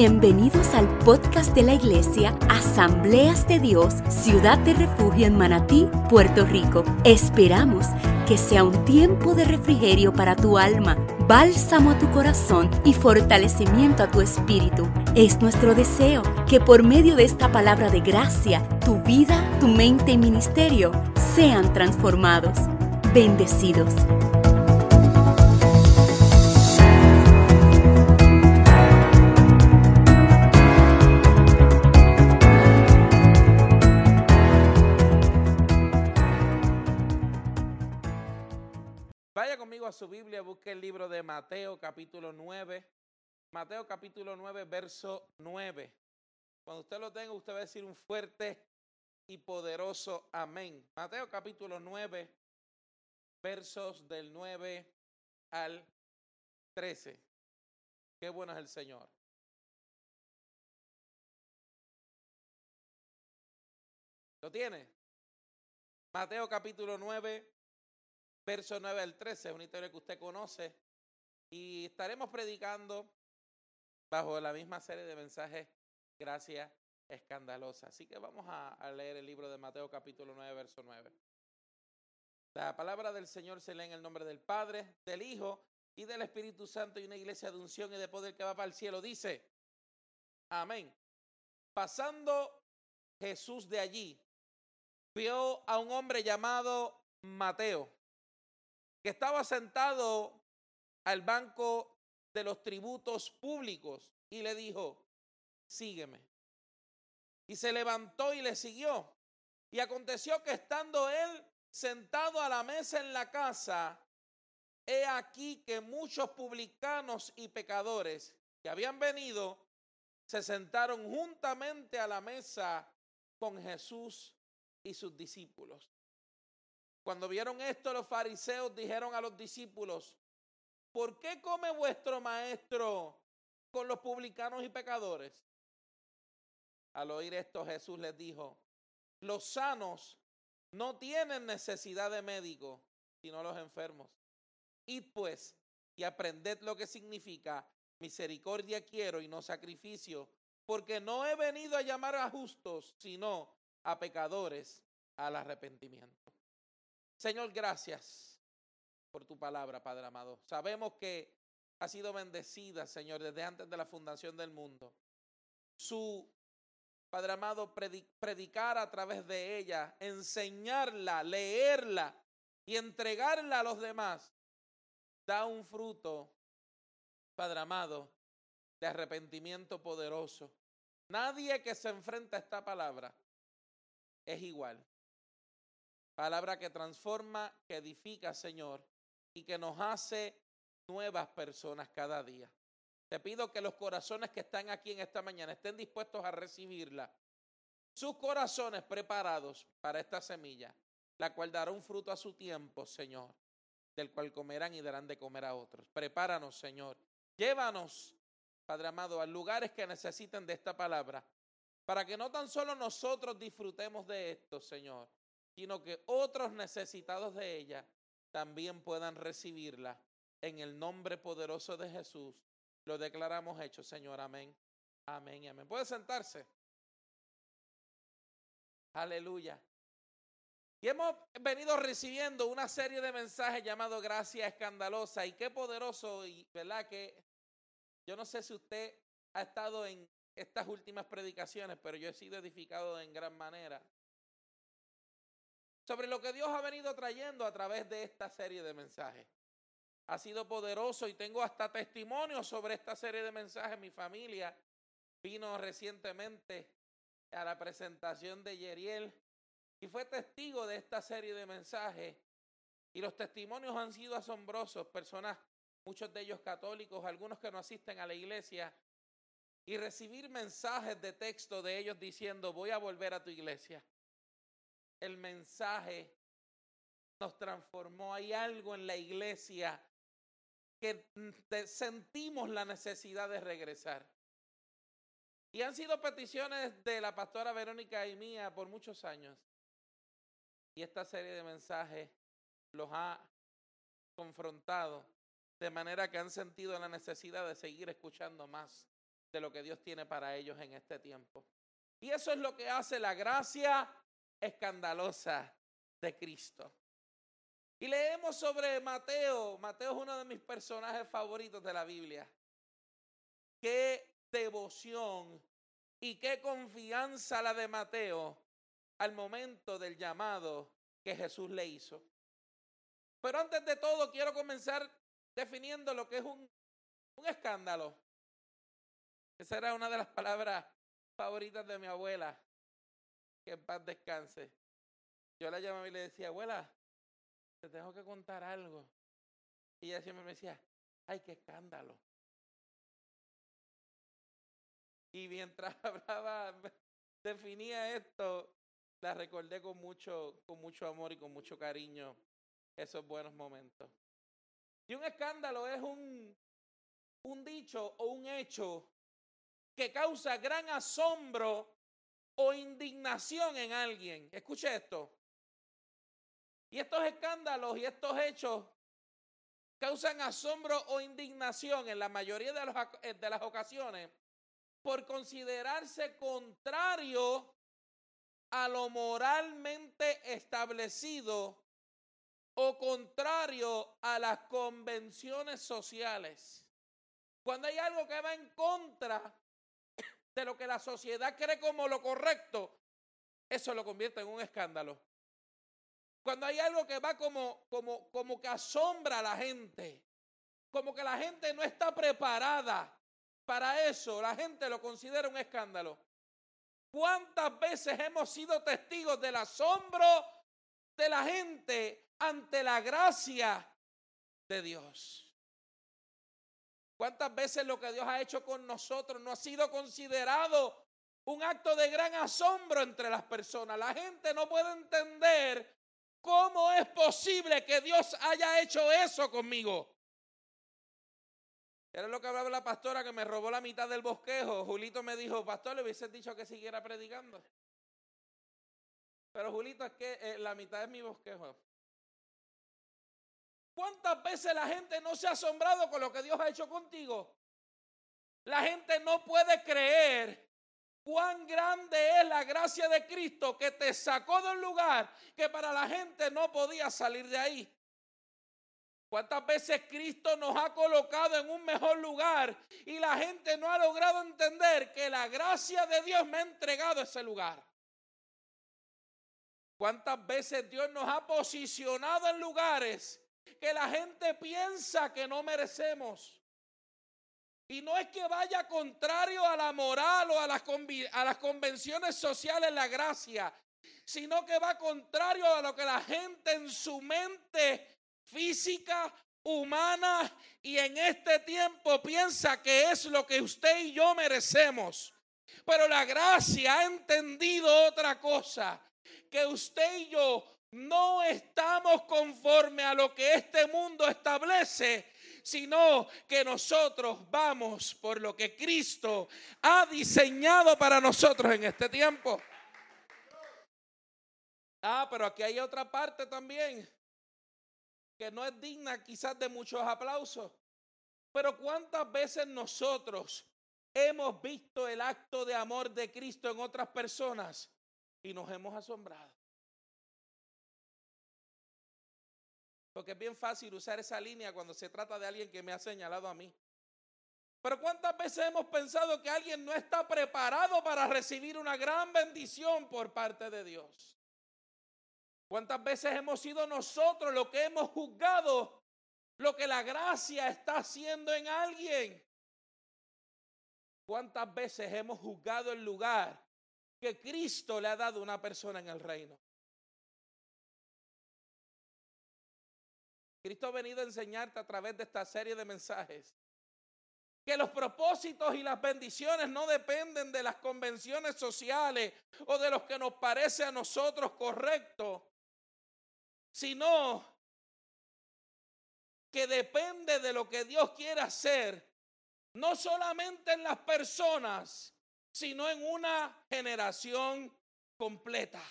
Bienvenidos al podcast de la iglesia Asambleas de Dios, Ciudad de Refugio en Manatí, Puerto Rico. Esperamos que sea un tiempo de refrigerio para tu alma, bálsamo a tu corazón y fortalecimiento a tu espíritu. Es nuestro deseo que por medio de esta palabra de gracia, tu vida, tu mente y ministerio sean transformados. Bendecidos. A su Biblia, busque el libro de Mateo capítulo 9. Mateo capítulo 9, verso 9. Cuando usted lo tenga, usted va a decir un fuerte y poderoso amén. Mateo capítulo 9, versos del 9 al 13. Qué bueno es el Señor. ¿Lo tiene? Mateo capítulo 9, verso 9 al 13, es una historia que usted conoce. Y estaremos predicando bajo la misma serie de mensajes, gracia escandalosa. Así que vamos a, leer el libro de Mateo capítulo 9, verso 9. La palabra del Señor se lee en el nombre del Padre, del Hijo y del Espíritu Santo y una iglesia de unción y de poder que va para el cielo. Dice, amén. Pasando Jesús de allí, vio a un hombre llamado Mateo que estaba sentado al banco de los tributos públicos y le dijo, sígueme. Y se levantó y le siguió. Y aconteció que estando él sentado a la mesa en la casa, he aquí que muchos publicanos y pecadores que habían venido se sentaron juntamente a la mesa con Jesús y sus discípulos. Cuando vieron esto, los fariseos dijeron a los discípulos, ¿por qué come vuestro maestro con los publicanos y pecadores? Al oír esto, Jesús les dijo, los sanos no tienen necesidad de médico, sino los enfermos. Id pues y aprended lo que significa misericordia quiero y no sacrificio, porque no he venido a llamar a justos, sino a pecadores al arrepentimiento. Señor, gracias por tu palabra, Padre amado. Sabemos que ha sido bendecida, Señor, desde antes de la fundación del mundo. Su, Padre amado, predicar a través de ella, enseñarla, leerla y entregarla a los demás, da un fruto, Padre amado, de arrepentimiento poderoso. Nadie que se enfrenta a esta palabra es igual. Palabra que transforma, que edifica, Señor, y que nos hace nuevas personas cada día. Te pido que los corazones que están aquí en esta mañana estén dispuestos a recibirla. Sus corazones preparados para esta semilla, la cual dará un fruto a su tiempo, Señor, del cual comerán y darán de comer a otros. Prepáranos, Señor. Llévanos, Padre amado, a lugares que necesiten de esta palabra, para que no tan solo nosotros disfrutemos de esto, Señor, sino que otros necesitados de ella también puedan recibirla. En el nombre poderoso de Jesús lo declaramos hecho, Señor. Amén. Amén y amén. Puede sentarse. Aleluya. Y hemos venido recibiendo una serie de mensajes llamados Gracia Escandalosa. Y qué poderoso, y verdad que yo no sé si usted ha estado en estas últimas predicaciones, pero yo he sido edificado en gran manera sobre lo que Dios ha venido trayendo a través de esta serie de mensajes. Ha sido poderoso y tengo hasta testimonios sobre esta serie de mensajes. Mi familia vino recientemente a la presentación de Yeriel y fue testigo de esta serie de mensajes. Y los testimonios han sido asombrosos. Personas, muchos de ellos católicos, algunos que no asisten a la iglesia, y recibir mensajes de texto de ellos diciendo, voy a volver a tu iglesia el mensaje nos transformó. Hay algo en la iglesia que sentimos la necesidad de regresar. Y han sido peticiones de la pastora Verónica y mía por muchos años. Y esta serie de mensajes los ha confrontado de manera que han sentido la necesidad de seguir escuchando más de lo que Dios tiene para ellos en este tiempo. Y eso es lo que hace la gracia escandalosa de Cristo. Y leemos sobre Mateo. Mateo es uno de mis personajes favoritos de la Biblia. Qué devoción y qué confianza la de Mateo al momento del llamado que Jesús le hizo. Pero antes de todo quiero comenzar definiendo lo que es un, escándalo. Esa era una de las palabras favoritas de mi abuela. Que en paz descanse. Yo la llamaba y le decía, abuela, te tengo que contar algo. Y ella siempre me decía, ay, qué escándalo. Y mientras hablaba, definía esto, la recordé con mucho, con mucho amor y con mucho cariño esos buenos momentos. Y un escándalo es un, un dicho o un hecho que causa gran asombro o indignación en alguien. Escuche esto. Y estos escándalos y estos hechos causan asombro o indignación en la mayoría de, los, eh, de las ocasiones por considerarse contrario a lo moralmente establecido o contrario a las convenciones sociales. Cuando hay algo que va en contra de lo que la sociedad cree como lo correcto, eso lo convierte en un escándalo. Cuando hay algo que va como, como, como que asombra a la gente, como que la gente no está preparada para eso, la gente lo considera un escándalo. ¿Cuántas veces hemos sido testigos del asombro de la gente ante la gracia de Dios? ¿Cuántas veces lo que Dios ha hecho con nosotros no ha sido considerado un acto de gran asombro entre las personas? La gente no puede entender ¿Cómo es posible que Dios haya hecho eso conmigo? Era lo que hablaba la pastora que me robó la mitad del bosquejo. Julito me dijo, pastor, le hubiese dicho que siguiera predicando. Pero Julito, es que eh, la mitad es mi bosquejo. ¿Cuántas veces la gente no se ha asombrado con lo que Dios ha hecho contigo? La gente no puede creer cuán grande es la gracia de Cristo que te sacó de un lugar que para la gente no podía salir de ahí. ¿Cuántas veces Cristo nos ha colocado en un mejor lugar y la gente no ha logrado entender que la gracia de Dios me ha entregado ese lugar? ¿Cuántas veces Dios nos ha posicionado en lugares que la gente piensa que no merecemos? Y no es que vaya contrario a la moral o a las, a las convenciones sociales la gracia, sino que va contrario a lo que la gente en su mente física, humana y en este tiempo piensa que es lo que usted y yo merecemos. Pero la gracia ha entendido otra cosa, que usted y yo no estamos conforme a lo que este mundo establece, sino que nosotros vamos por lo que Cristo ha diseñado para nosotros en este tiempo. Ah, pero aquí hay otra parte también que no es digna quizás de muchos aplausos. Pero ¿cuántas veces nosotros hemos visto el acto de amor de Cristo en otras personas y nos hemos asombrado? Porque es bien fácil usar esa línea cuando se trata de alguien que me ha señalado a mí. Pero ¿cuántas veces hemos pensado que alguien no está preparado para recibir una gran bendición por parte de Dios? ¿Cuántas veces hemos sido nosotros los que hemos juzgado lo que la gracia está haciendo en alguien? ¿Cuántas veces hemos juzgado el lugar que Cristo le ha dado a una persona en el reino? Cristo ha venido a enseñarte a través de esta serie de mensajes que los propósitos y las bendiciones no dependen de las convenciones sociales o de los que nos parece a nosotros correcto, sino que depende de lo que Dios quiere hacer, no solamente en las personas, sino en una generación completa.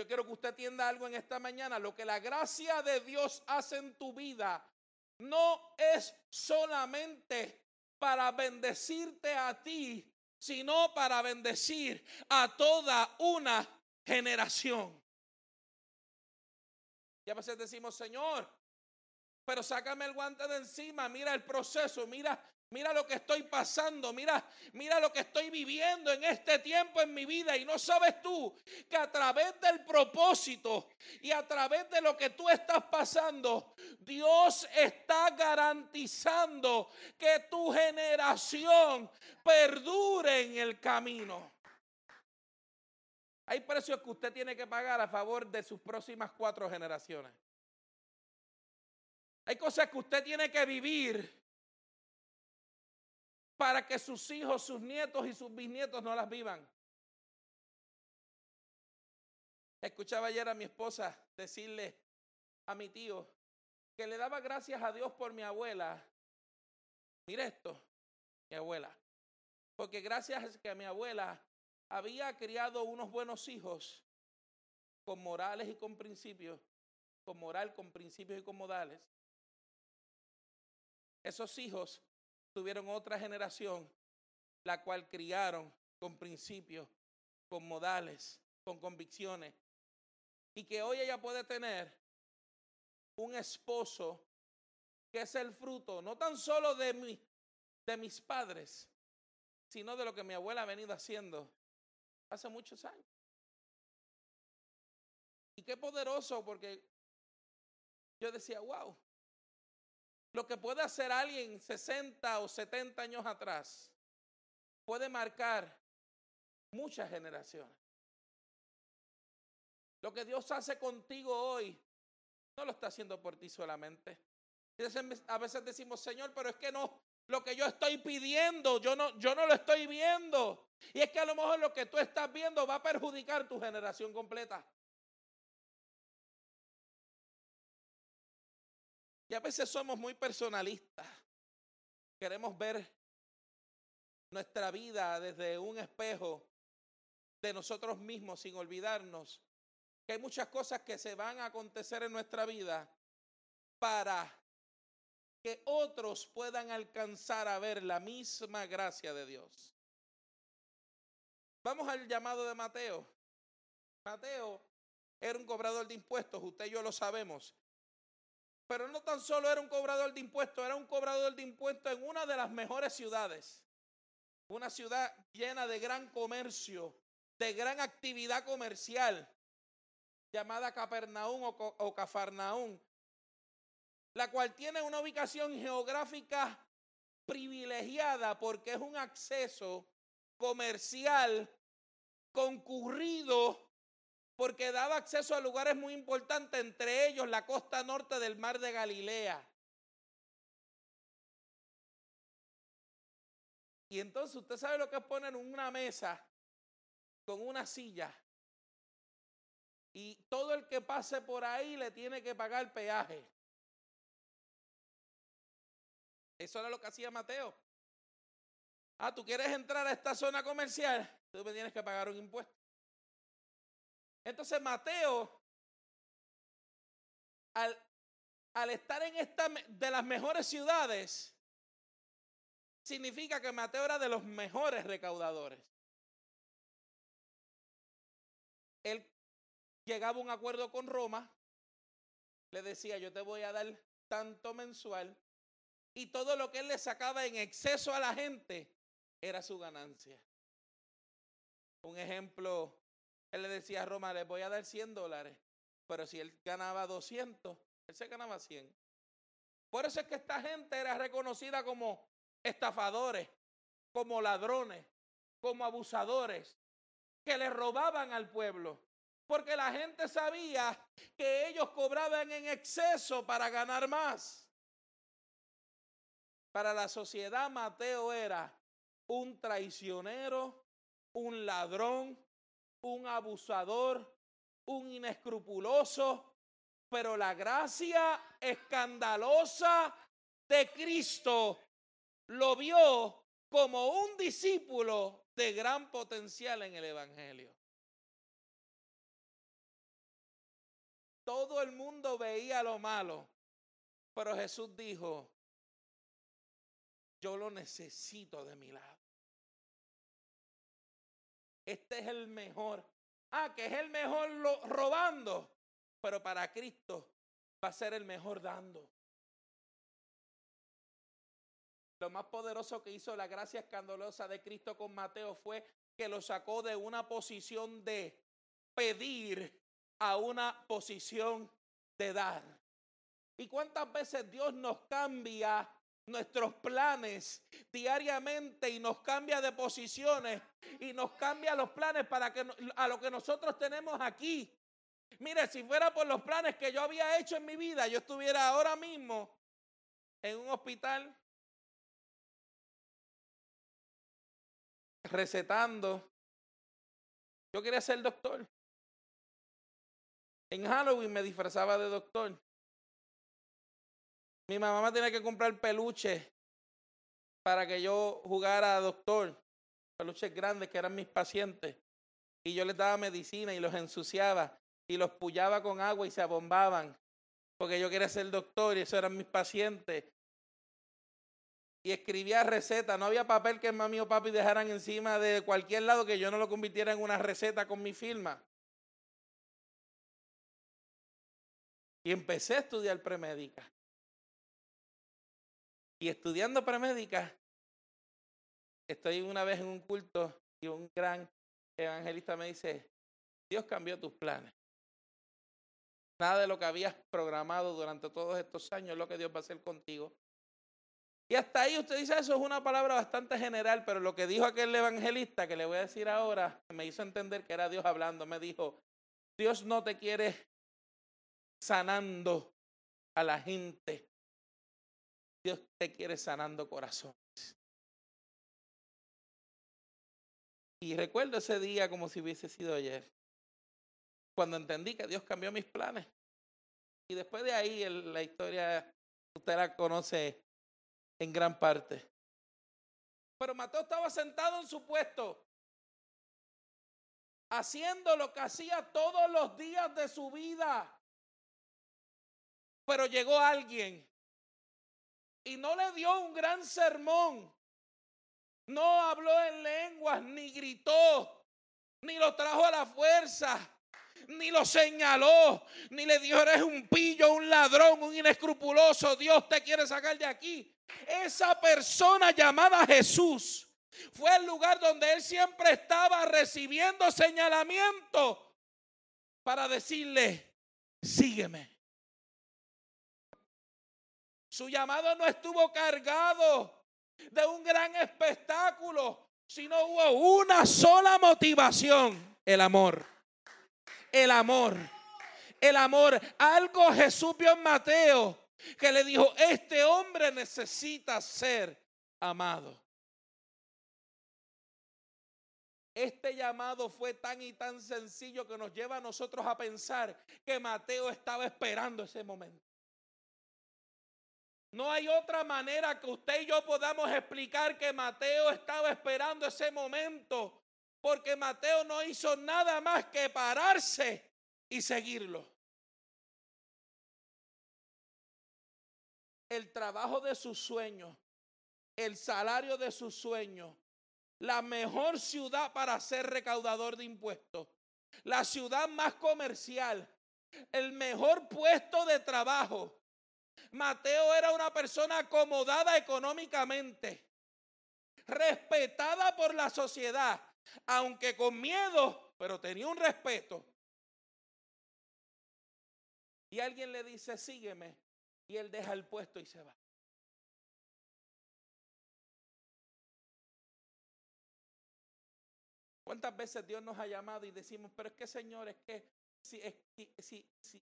Yo quiero que usted entienda algo en esta mañana. Lo que la gracia de Dios hace en tu vida no es solamente para bendecirte a ti, sino para bendecir a toda una generación. Y a veces decimos, Señor, pero sácame el guante de encima, mira el proceso, mira Mira lo que estoy pasando, mira, mira lo que estoy viviendo en este tiempo en mi vida y no sabes tú que a través del propósito y a través de lo que tú estás pasando, Dios está garantizando que tu generación perdure en el camino. Hay precios que usted tiene que pagar a favor de sus próximas cuatro generaciones. Hay cosas que usted tiene que vivir para que sus hijos, sus nietos y sus bisnietos no las vivan. Escuchaba ayer a mi esposa decirle a mi tío que le daba gracias a Dios por mi abuela. Mire esto, mi abuela. Porque gracias a que mi abuela había criado unos buenos hijos con morales y con principios, con moral, con principios y con modales. Esos hijos tuvieron otra generación, la cual criaron con principios, con modales, con convicciones. Y que hoy ella puede tener un esposo que es el fruto no tan solo de, mi, de mis padres, sino de lo que mi abuela ha venido haciendo hace muchos años. Y qué poderoso, porque yo decía, wow, lo que puede hacer alguien 60 o 70 años atrás puede marcar muchas generaciones. Lo que Dios hace contigo hoy no lo está haciendo por ti solamente. A veces decimos, Señor, pero es que no, lo que yo estoy pidiendo, yo no, yo no lo estoy viendo. Y es que a lo mejor lo que tú estás viendo va a perjudicar tu generación completa. Y a veces somos muy personalistas. Queremos ver nuestra vida desde un espejo de nosotros mismos sin olvidarnos que hay muchas cosas que se van a acontecer en nuestra vida para que otros puedan alcanzar a ver la misma gracia de Dios. Vamos al llamado de Mateo. Mateo era un cobrador de impuestos, usted y yo lo sabemos. Pero no tan solo era un cobrador de impuestos, era un cobrador de impuestos en una de las mejores ciudades. Una ciudad llena de gran comercio, de gran actividad comercial, llamada Capernaum o, o la cual tiene una ubicación geográfica privilegiada porque es un acceso comercial concurrido porque daba acceso a lugares muy importantes, entre ellos la costa norte del mar de Galilea. Y entonces usted sabe lo que es poner una mesa con una silla. Y todo el que pase por ahí le tiene que pagar peaje. Eso era lo que hacía Mateo. Ah, tú quieres entrar a esta zona comercial, tú me tienes que pagar un impuesto. Entonces Mateo, al, estar en esta de las mejores ciudades, significa que Mateo era de los mejores recaudadores. Él llegaba a un acuerdo con Roma, le decía, yo te voy a dar tanto mensual, y todo lo que él le sacaba en exceso a la gente era su ganancia. Un ejemplo él le decía a Roma, le voy a dar 100 dólares. Pero si él ganaba 200, él se ganaba 100. Por eso es que esta gente era reconocida como estafadores, como ladrones, como abusadores, que le robaban al pueblo. Porque la gente sabía que ellos cobraban en exceso para ganar más. Para la sociedad Mateo era un traicionero, un ladrón, un abusador, un inescrupuloso, pero la gracia escandalosa de Cristo lo vio como un discípulo de gran potencial en el Evangelio. Todo el mundo veía lo malo, pero Jesús dijo, yo lo necesito de mi lado. Este es el mejor. Ah, que es el mejor robando, pero para Cristo va a ser el mejor dando. Lo más poderoso que hizo la gracia escandalosa de Cristo con Mateo fue que lo sacó de una posición de pedir a una posición de dar. ¿Y cuántas veces Dios nos cambia nuestros planes diariamente y nos cambia de posiciones y nos cambia los planes para que a lo que nosotros tenemos aquí. Mire, si fuera por los planes que yo había hecho en mi vida, yo estuviera ahora mismo en un hospital recetando. Yo quería ser doctor. En Halloween me disfrazaba de doctor. Mi mamá tenía que comprar peluches para que yo jugara a doctor. Peluches grandes que eran mis pacientes. Y yo les daba medicina y los ensuciaba y los pullaba con agua y se abombaban. Porque yo quería ser doctor y esos eran mis pacientes. Y escribía recetas. No había papel que mami o papi dejaran encima de cualquier lado que yo no lo convirtiera en una receta con mi firma. Y empecé a estudiar premédica. Y estudiando premédica, estoy una vez en un culto y un gran evangelista me dice, Dios cambió tus planes. Nada de lo que habías programado durante todos estos años es lo que Dios va a hacer contigo. Y hasta ahí usted dice, eso es una palabra bastante general, pero lo que dijo aquel evangelista que le voy a decir ahora, me hizo entender que era Dios hablando. Me dijo, Dios no te quiere sanando a la gente. Dios te quiere sanando corazones. Y recuerdo ese día como si hubiese sido ayer, cuando entendí que Dios cambió mis planes. Y después de ahí la historia, usted la conoce en gran parte. Pero Mateo estaba sentado en su puesto, haciendo lo que hacía todos los días de su vida. Pero llegó alguien y no le dio un gran sermón. No habló en lenguas, ni gritó, ni lo trajo a la fuerza, ni lo señaló, ni le dijo eres un pillo, un ladrón, un inescrupuloso, Dios te quiere sacar de aquí. Esa persona llamada Jesús fue el lugar donde él siempre estaba recibiendo señalamiento para decirle, sígueme. Su llamado no estuvo cargado de un gran espectáculo, sino hubo una sola motivación, el amor. El amor. El amor. Algo Jesús vio en Mateo que le dijo, este hombre necesita ser amado. Este llamado fue tan y tan sencillo que nos lleva a nosotros a pensar que Mateo estaba esperando ese momento. No hay otra manera que usted y yo podamos explicar que Mateo estaba esperando ese momento, porque Mateo no hizo nada más que pararse y seguirlo. El trabajo de sus sueños, el salario de sus sueños, la mejor ciudad para ser recaudador de impuestos, la ciudad más comercial, el mejor puesto de trabajo, Mateo era una persona acomodada económicamente, respetada por la sociedad, aunque con miedo, pero tenía un respeto. Y alguien le dice, sígueme, y él deja el puesto y se va. ¿Cuántas veces Dios nos ha llamado y decimos, pero es que Señor, es que si, si, si,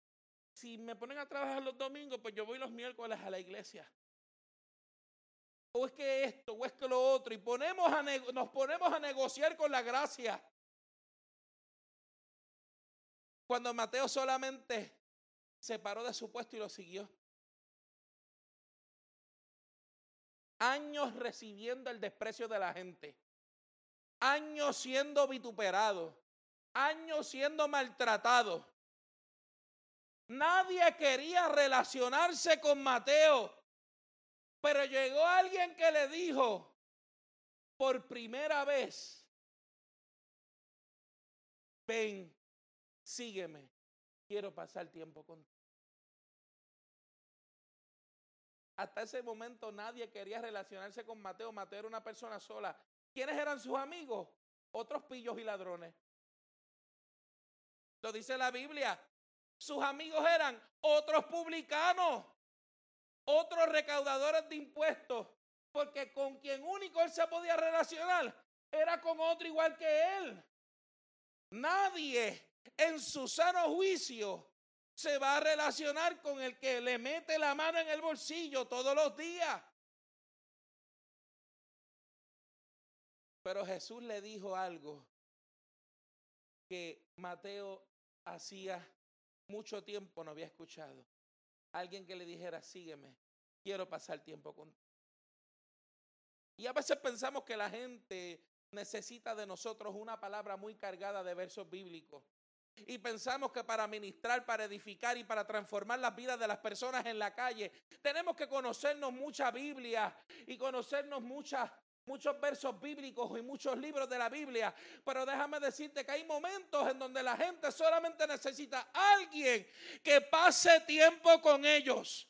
si me ponen a trabajar los domingos, pues yo voy los miércoles a la iglesia. O es que esto, o es que lo otro, y ponemos a nos ponemos a negociar con la gracia. Cuando Mateo solamente se paró de su puesto y lo siguió. Años recibiendo el desprecio de la gente. Años siendo vituperado. Años siendo maltratado. Nadie quería relacionarse con Mateo. Pero llegó alguien que le dijo por primera vez, ven, sígueme, quiero pasar tiempo contigo. Hasta ese momento nadie quería relacionarse con Mateo. Mateo era una persona sola. ¿Quiénes eran sus amigos? Otros pillos y ladrones. Lo dice la Biblia. Sus amigos eran otros publicanos, otros recaudadores de impuestos, porque con quien único él se podía relacionar era con otro igual que él. Nadie en su sano juicio se va a relacionar con el que le mete la mano en el bolsillo todos los días. Pero Jesús le dijo algo que Mateo hacía mucho tiempo no había escuchado. Alguien que le dijera, sígueme, quiero pasar tiempo contigo. Y a veces pensamos que la gente necesita de nosotros una palabra muy cargada de versos bíblicos. Y pensamos que para ministrar, para edificar y para transformar las vidas de las personas en la calle, tenemos que conocernos mucha Biblia y conocernos muchas muchos versos bíblicos y muchos libros de la Biblia, pero déjame decirte que hay momentos en donde la gente solamente necesita a alguien que pase tiempo con ellos.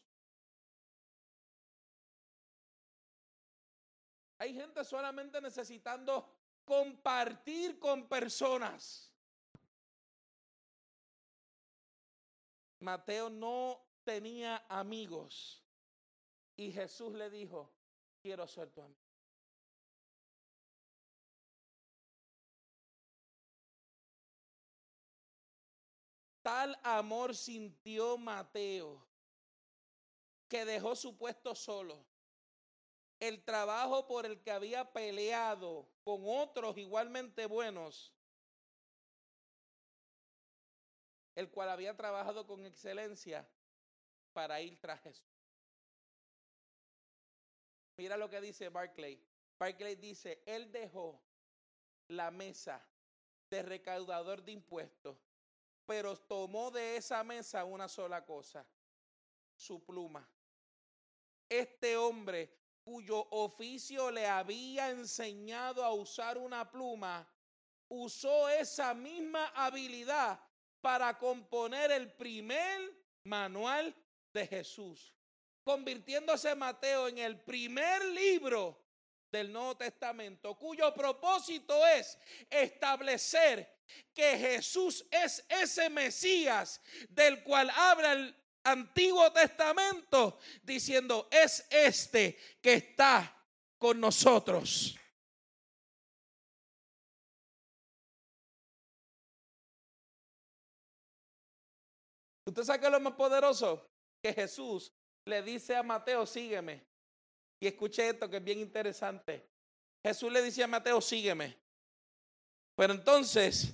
Hay gente solamente necesitando compartir con personas. Mateo no tenía amigos y Jesús le dijo, quiero ser tu amigo. Tal amor sintió Mateo que dejó su puesto solo. El trabajo por el que había peleado con otros igualmente buenos el cual había trabajado con excelencia para ir tras Jesús. Mira lo que dice Barclay. Barclay dice, él dejó la mesa de recaudador de impuestos, pero tomó de esa mesa una sola cosa, su pluma. Este hombre cuyo oficio le había enseñado a usar una pluma, usó esa misma habilidad para componer el primer manual de Jesús, convirtiéndose Mateo en el primer libro del Nuevo Testamento, cuyo propósito es establecer que Jesús es ese Mesías del cual habla el Antiguo Testamento, diciendo, es este que está con nosotros. ¿Usted sabe qué es lo más poderoso? Que Jesús le dice a Mateo, sígueme. Y escuche esto que es bien interesante. Jesús le dice a Mateo, sígueme. Pero entonces,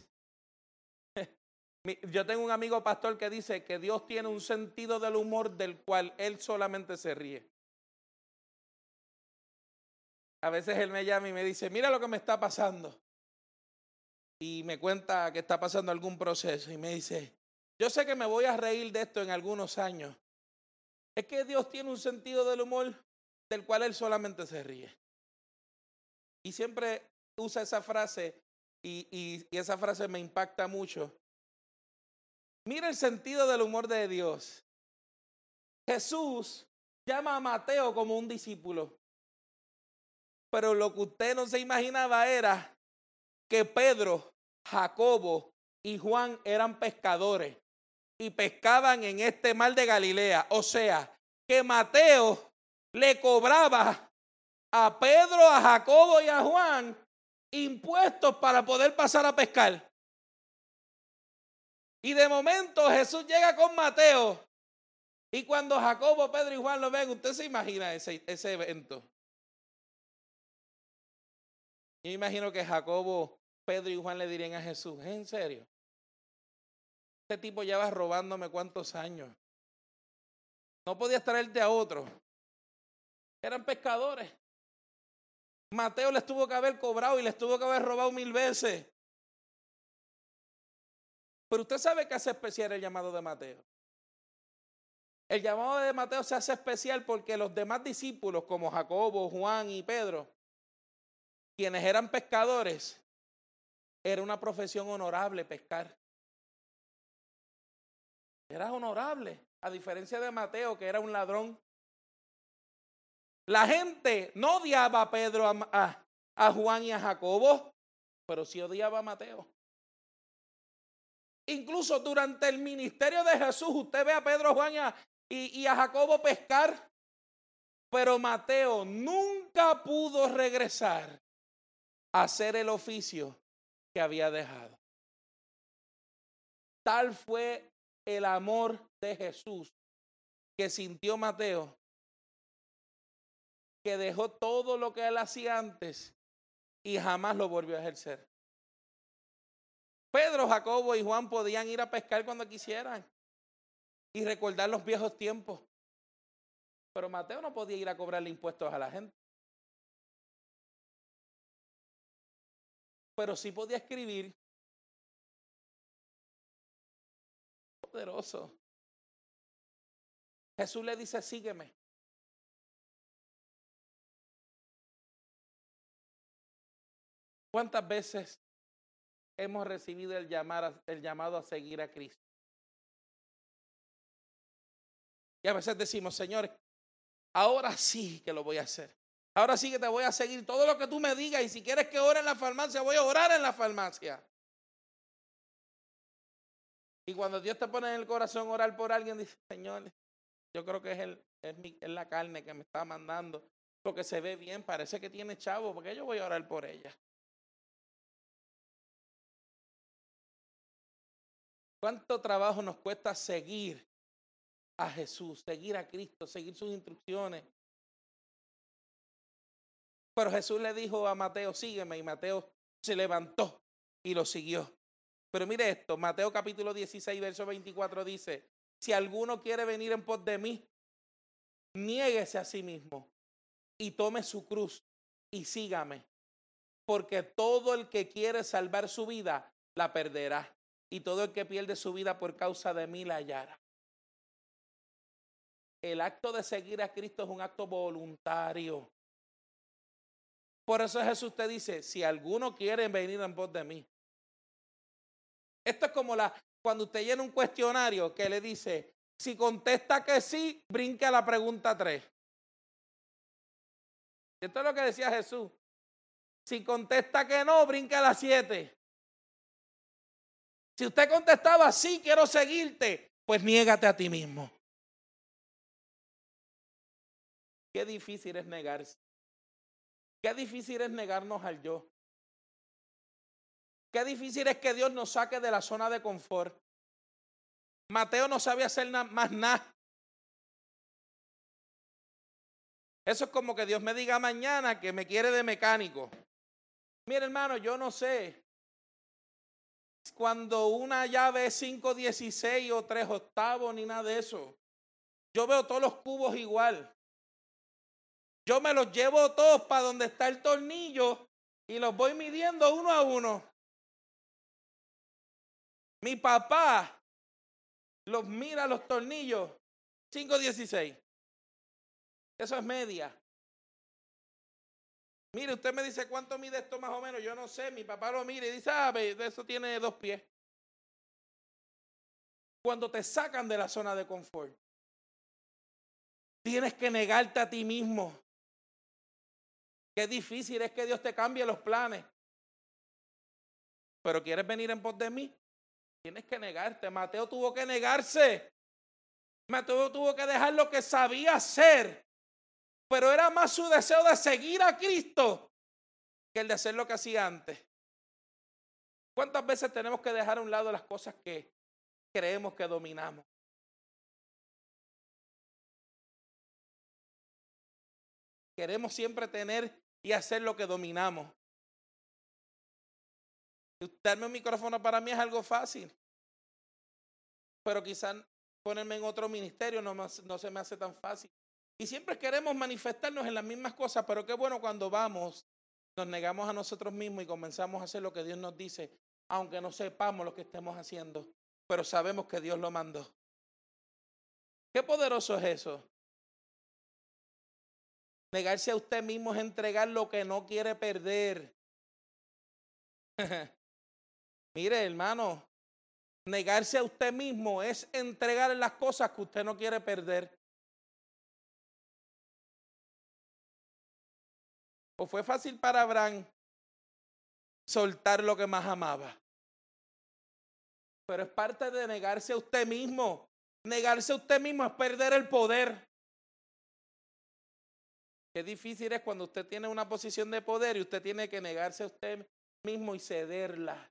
yo tengo un amigo pastor que dice que Dios tiene un sentido del humor del cual él solamente se ríe. A veces él me llama y me dice, mira lo que me está pasando. Y me cuenta que está pasando algún proceso y me dice, yo sé que me voy a reír de esto en algunos años. Es que Dios tiene un sentido del humor del cual Él solamente se ríe. Y siempre usa esa frase y, esa frase me impacta mucho. Mira el sentido del humor de Dios. Jesús llama a Mateo como un discípulo. Pero lo que usted no se imaginaba era que Pedro, Jacobo y Juan eran pescadores y pescaban en este mar de Galilea. O sea, que Mateo le cobraba a Pedro, a Jacobo y a Juan impuestos para poder pasar a pescar. Y de momento Jesús llega con Mateo. Y cuando Jacobo, Pedro y Juan lo ven, usted se imagina ese, ese evento. Yo imagino que Jacobo, Pedro y Juan le dirían a Jesús, en serio? Este tipo lleva robándome cuántos años. No podías traerte a otro. Eran pescadores. Mateo les tuvo que haber cobrado y les tuvo que haber robado mil veces. Pero usted sabe que hace especial el llamado de Mateo. El llamado de Mateo se hace especial porque los demás discípulos, como Jacobo, Juan y Pedro, quienes eran pescadores, era una profesión honorable pescar. Era honorable, a diferencia de Mateo, que era un ladrón. La gente no odiaba a Pedro, a, a Juan y a Jacobo, pero sí odiaba a Mateo. Incluso durante el ministerio de Jesús, usted ve a Pedro, Juan y a, Jacobo pescar, pero Mateo nunca pudo regresar a hacer el oficio que había dejado. Tal fue el amor de Jesús que sintió Mateo, que dejó todo lo que él hacía antes y jamás lo volvió a ejercer. Pedro, Jacobo y Juan podían ir a pescar cuando quisieran y recordar los viejos tiempos. Pero Mateo no podía ir a cobrarle impuestos a la gente. Pero sí podía escribir. Poderoso. Jesús le dice, sígueme. ¿Cuántas veces hemos recibido el, el llamado a seguir a Cristo? Y a veces decimos, Señor, ahora sí que lo voy a hacer. Ahora sí que te voy a seguir todo lo que tú me digas. Y si quieres que ore en la farmacia, voy a orar en la farmacia. Y cuando Dios te pone en el corazón orar por alguien, dice, Señor, yo creo que es, el, es la carne que me está mandando. Porque se ve bien, parece que tiene chavo, porque yo voy a orar por ella. ¿Cuánto trabajo nos cuesta seguir a Jesús, seguir a Cristo, seguir sus instrucciones? Pero Jesús le dijo a Mateo, sígueme, y Mateo se levantó y lo siguió. Pero mire esto, Mateo capítulo 16, verso 24 dice, si alguno quiere venir en pos de mí, niéguese a sí mismo y tome su cruz y sígame, porque todo el que quiere salvar su vida, la perderá y todo el que pierde su vida por causa de mí la hallará. El acto de seguir a Cristo es un acto voluntario. Por eso Jesús te dice, si alguno quiere venir en voz de mí. Esto es como la, cuando usted llena un cuestionario que le dice, si contesta que sí, brinque a la pregunta 3. Esto es lo que decía Jesús. Si contesta que no, brinque a la 7. Si usted contestaba, sí, quiero seguirte, pues niégate a ti mismo. Qué difícil es negarse. Qué difícil es negarnos al yo. Qué difícil es que Dios nos saque de la zona de confort. Mateo no sabía hacer más nada. Eso es como que Dios me diga mañana que me quiere de mecánico. Mire, hermano, yo no sé cuando una llave es 5.16 o 3 octavos ni nada de eso. Yo veo todos los cubos igual. Yo me los llevo todos para donde está el tornillo y los voy midiendo uno a uno. Mi papá los mira los tornillos 5.16. Eso es media. Mire, usted me dice cuánto mide esto más o menos. Yo no sé. Mi papá lo mira y dice, ah, eso tiene dos pies. Cuando te sacan de la zona de confort, tienes que negarte a ti mismo. Qué difícil es que Dios te cambie los planes. Pero quieres venir en pos de mí, tienes que negarte. Mateo tuvo que negarse. Mateo tuvo que dejar lo que sabía hacer pero era más su deseo de seguir a Cristo que el de hacer lo que hacía antes. ¿Cuántas veces tenemos que dejar a un lado las cosas que creemos que dominamos? Queremos siempre tener y hacer lo que dominamos. Darme un micrófono para mí es algo fácil. Pero quizás ponerme en otro ministerio no, no se me hace tan fácil. Y siempre queremos manifestarnos en las mismas cosas, pero qué bueno cuando vamos, nos negamos a nosotros mismos y comenzamos a hacer lo que Dios nos dice, aunque no sepamos lo que estemos haciendo, pero sabemos que Dios lo mandó. Qué poderoso es eso. Negarse a usted mismo es entregar lo que no quiere perder. Mire, hermano, negarse a usted mismo es entregar las cosas que usted no quiere perder. ¿O fue fácil para Abraham soltar lo que más amaba? Pero es parte de negarse a usted mismo. Negarse a usted mismo es perder el poder. Qué difícil es cuando usted tiene una posición de poder y usted tiene que negarse a usted mismo y cederla.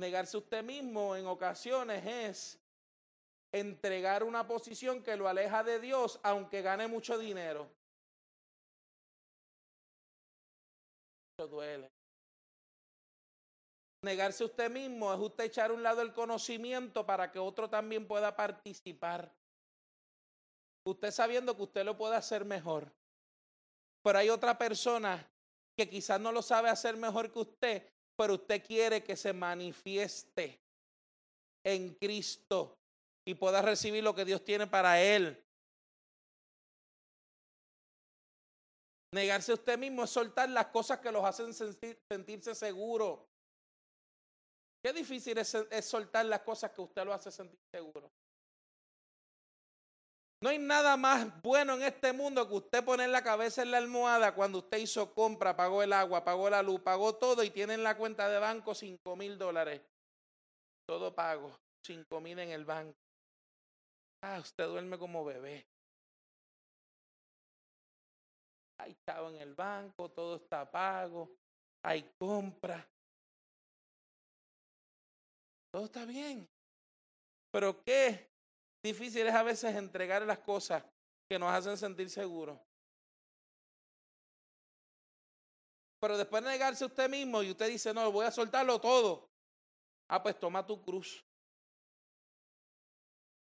Negarse a usted mismo en ocasiones es entregar una posición que lo aleja de Dios aunque gane mucho dinero. Duele. Negarse usted mismo es usted echar a un lado el conocimiento para que otro también pueda participar. Usted sabiendo que usted lo puede hacer mejor. Pero hay otra persona que quizás no lo sabe hacer mejor que usted, pero usted quiere que se manifieste en Cristo y pueda recibir lo que Dios tiene para él. Negarse a usted mismo es soltar las cosas que los hacen sentirse seguro. Qué difícil es, soltar las cosas que usted lo hace sentir seguro. No hay nada más bueno en este mundo que usted poner la cabeza en la almohada cuando usted hizo compra, pagó el agua, pagó la luz, pagó todo y tiene en la cuenta de banco cinco mil dólares. Todo pago, cinco mil en el banco. Ah, usted duerme como bebé. Hay estado en el banco, todo está pago, hay compra. Todo está bien. Pero qué difícil es a veces entregar las cosas que nos hacen sentir seguros. Pero después de negarse a usted mismo y usted dice, no, voy a soltarlo todo. Ah, pues toma tu cruz.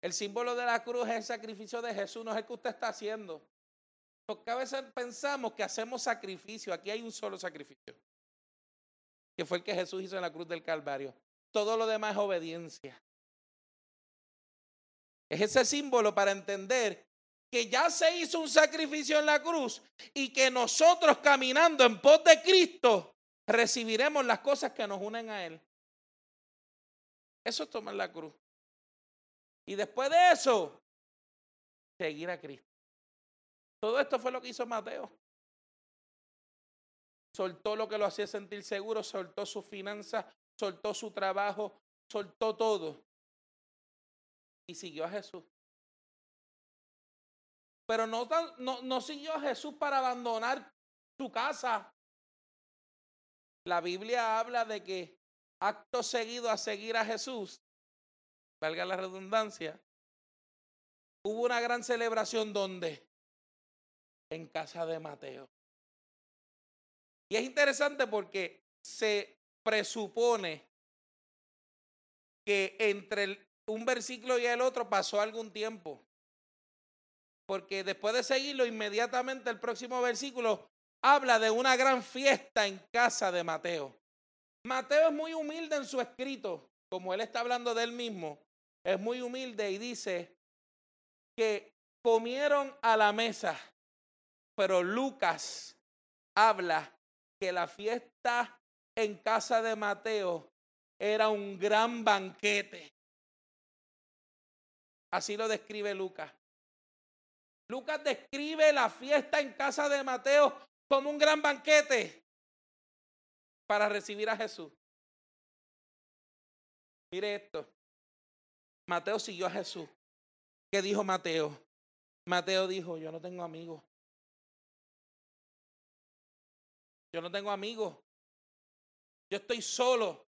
El símbolo de la cruz es el sacrificio de Jesús, no es el que usted está haciendo. Porque a veces pensamos que hacemos sacrificio. Aquí hay un solo sacrificio, que fue el que Jesús hizo en la cruz del Calvario. Todo lo demás es obediencia. Es ese símbolo para entender que ya se hizo un sacrificio en la cruz y que nosotros caminando en pos de Cristo recibiremos las cosas que nos unen a Él. Eso es tomar la cruz. Y después de eso, seguir a Cristo. Todo esto fue lo que hizo Mateo. Soltó lo que lo hacía sentir seguro, soltó su finanzas, soltó su trabajo, soltó todo y siguió a Jesús. Pero no, no, no siguió a Jesús para abandonar su casa. La Biblia habla de que acto seguido a seguir a Jesús, valga la redundancia, hubo una gran celebración donde en casa de Mateo. Y es interesante porque se presupone que entre un versículo y el otro pasó algún tiempo. Porque después de seguirlo, inmediatamente el próximo versículo habla de una gran fiesta en casa de Mateo. Mateo es muy humilde en su escrito, como él está hablando de él mismo, es muy humilde y dice que comieron a la mesa, pero Lucas habla que la fiesta en casa de Mateo era un gran banquete. Así lo describe Lucas. Lucas describe la fiesta en casa de Mateo como un gran banquete para recibir a Jesús. Mire esto. Mateo siguió a Jesús. ¿Qué dijo Mateo? Mateo dijo, yo no tengo amigos. Yo no tengo amigos. Yo estoy solo.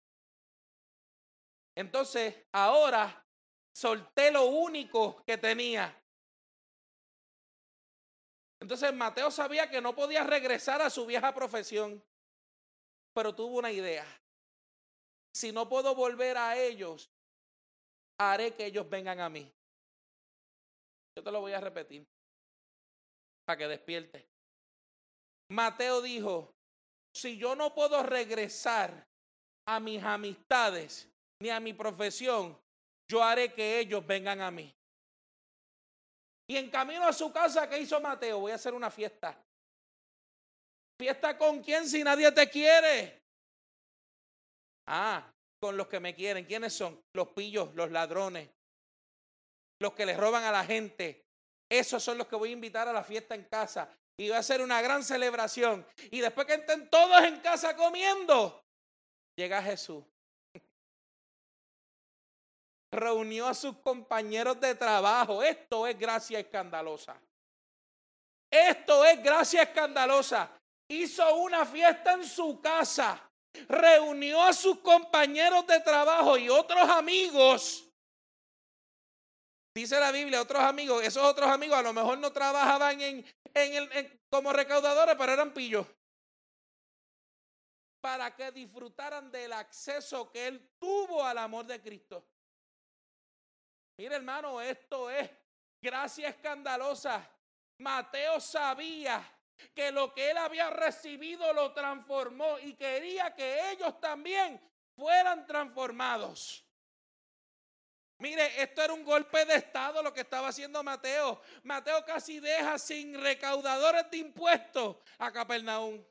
Entonces, ahora solté lo único que tenía. Entonces Mateo sabía que no podía regresar a su vieja profesión, pero tuvo una idea. Si no puedo volver a ellos, haré que ellos vengan a mí. Yo te lo voy a repetir para que despierte. Mateo dijo, si yo no puedo regresar a mis amistades ni a mi profesión, yo haré que ellos vengan a mí. Y en camino a su casa, ¿qué hizo Mateo? Voy a hacer una fiesta. ¿Fiesta con quién si nadie te quiere? Ah, con los que me quieren. ¿Quiénes son? Los pillos, los ladrones, los que les roban a la gente. Esos son los que voy a invitar a la fiesta en casa. Y voy a hacer una gran celebración. Y después que estén todos en casa comiendo, llega Jesús. Reunió a sus compañeros de trabajo. Esto es gracia escandalosa. Esto es gracia escandalosa. Hizo una fiesta en su casa. Reunió a sus compañeros de trabajo y otros amigos. Dice la Biblia, otros amigos, esos otros amigos a lo mejor no trabajaban en, en el, como recaudadores, pero eran pillos para que disfrutaran del acceso que él tuvo al amor de Cristo. Mire hermano, esto es gracia escandalosa. Mateo sabía que lo que él había recibido lo transformó y quería que ellos también fueran transformados. Mire, esto era un golpe de Estado lo que estaba haciendo Mateo. Mateo casi deja sin recaudadores de impuestos a Capernaum.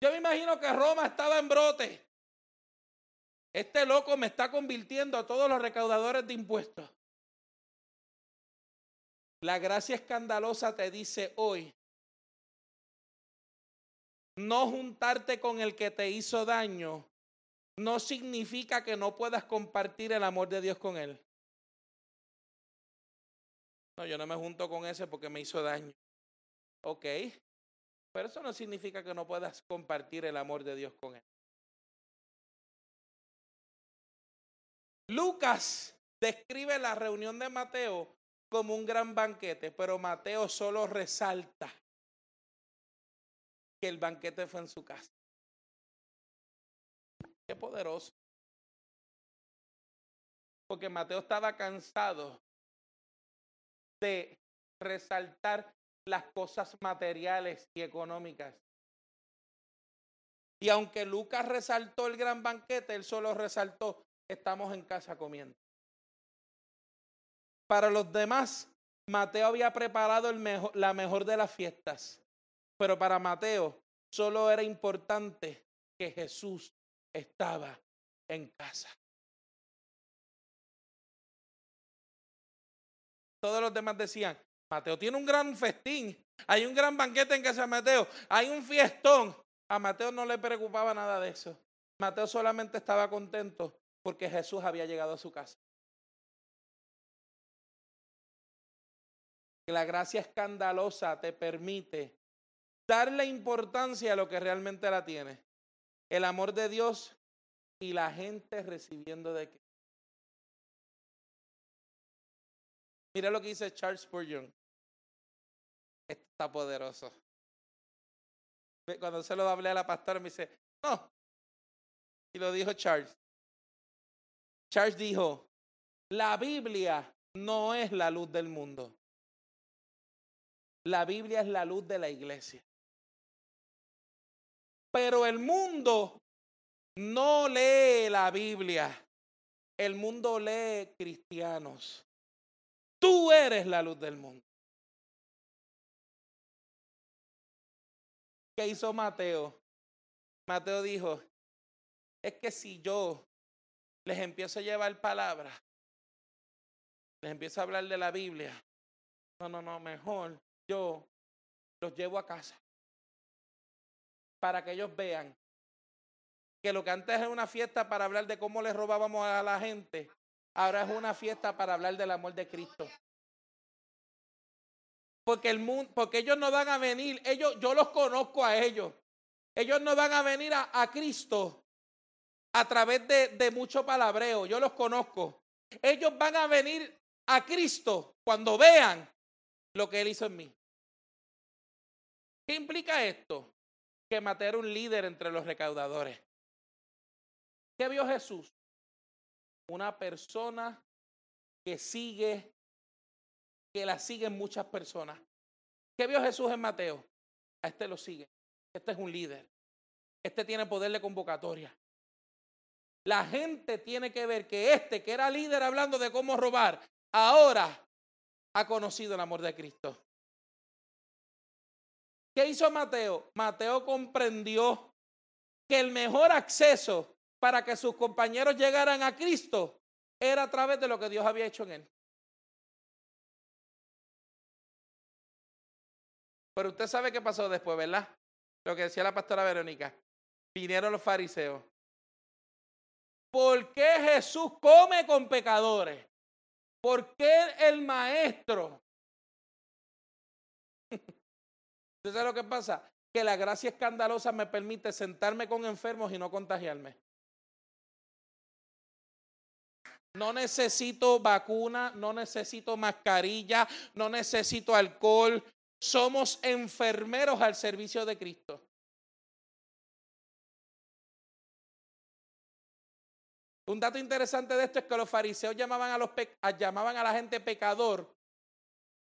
Yo me imagino que Roma estaba en brote. Este loco me está convirtiendo a todos los recaudadores de impuestos. La gracia escandalosa te dice hoy, no juntarte con el que te hizo daño no significa que no puedas compartir el amor de Dios con él. No, yo no me junto con ese porque me hizo daño. Ok, pero eso no significa que no puedas compartir el amor de Dios con él. Lucas describe la reunión de Mateo como un gran banquete, pero Mateo solo resalta que el banquete fue en su casa. Qué poderoso. Porque Mateo estaba cansado de resaltar las cosas materiales y económicas. Y aunque Lucas resaltó el gran banquete, él solo resaltó, estamos en casa comiendo. Para los demás, Mateo había preparado la mejor de las fiestas, pero para Mateo solo era importante que Jesús estaba en casa. Todos los demás decían, Mateo tiene un gran festín. Hay un gran banquete en casa de Mateo. Hay un fiestón. A Mateo no le preocupaba nada de eso. Mateo solamente estaba contento porque Jesús había llegado a su casa. La gracia escandalosa te permite darle importancia a lo que realmente la tiene. El amor de Dios y la gente recibiendo de qué. Mira lo que dice Charles Spurgeon está poderoso. Cuando se lo hablé a la pastora, me dice, no. Y lo dijo Charles. Charles dijo, la Biblia no es la luz del mundo. La Biblia es la luz de la iglesia. Pero el mundo no lee la Biblia. El mundo lee cristianos. Tú eres la luz del mundo. ¿Qué hizo Mateo? Mateo dijo, es que si yo les empiezo a llevar palabra, les empiezo a hablar de la Biblia, no, no, no, mejor yo los llevo a casa para que ellos vean que lo que antes era una fiesta para hablar de cómo les robábamos a la gente, ahora es una fiesta para hablar del amor de Cristo. Porque, el mundo, porque ellos no van a venir, ellos, yo los conozco a ellos. Ellos no van a venir a, Cristo a través de, de mucho palabreo, yo los conozco. Ellos van a venir a Cristo cuando vean lo que Él hizo en mí. ¿Qué implica esto? Que Mateo era un líder entre los recaudadores. ¿Qué vio Jesús? Una persona que sigue que la siguen muchas personas. ¿Qué vio Jesús en Mateo? A este lo sigue. Este es un líder. Este tiene poder de convocatoria. La gente tiene que ver que este, que era líder hablando de cómo robar, ahora ha conocido el amor de Cristo. ¿Qué hizo Mateo? Mateo comprendió que el mejor acceso para que sus compañeros llegaran a Cristo era a través de lo que Dios había hecho en él. Pero usted sabe qué pasó después, ¿verdad? Lo que decía la pastora Verónica. Vinieron los fariseos. ¿Por qué Jesús come con pecadores? ¿Por qué el maestro? ¿Usted sabe lo que pasa? Que la gracia escandalosa me permite sentarme con enfermos y no contagiarme. No necesito vacuna, no necesito mascarilla, no necesito alcohol. Somos enfermeros al servicio de Cristo. Un dato interesante de esto es que los fariseos llamaban a, los llamaban a la gente pecador,